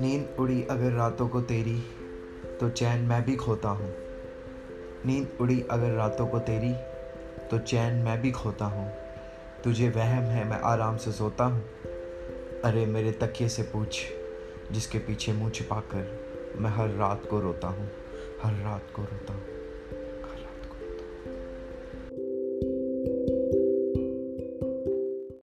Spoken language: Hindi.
नींद उड़ी अगर रातों को तेरी तो चैन मैं भी खोता हूँ। नींद उड़ी अगर रातों को तेरी तो चैन मैं भी खोता हूँ। तुझे वहम है, मैं आराम से सोता हूँ। अरे मेरे तकिए से पूछ, जिसके पीछे मुँह छिपा कर मैं हर रात को रोता हूँ, हर रात को रोता हूँ।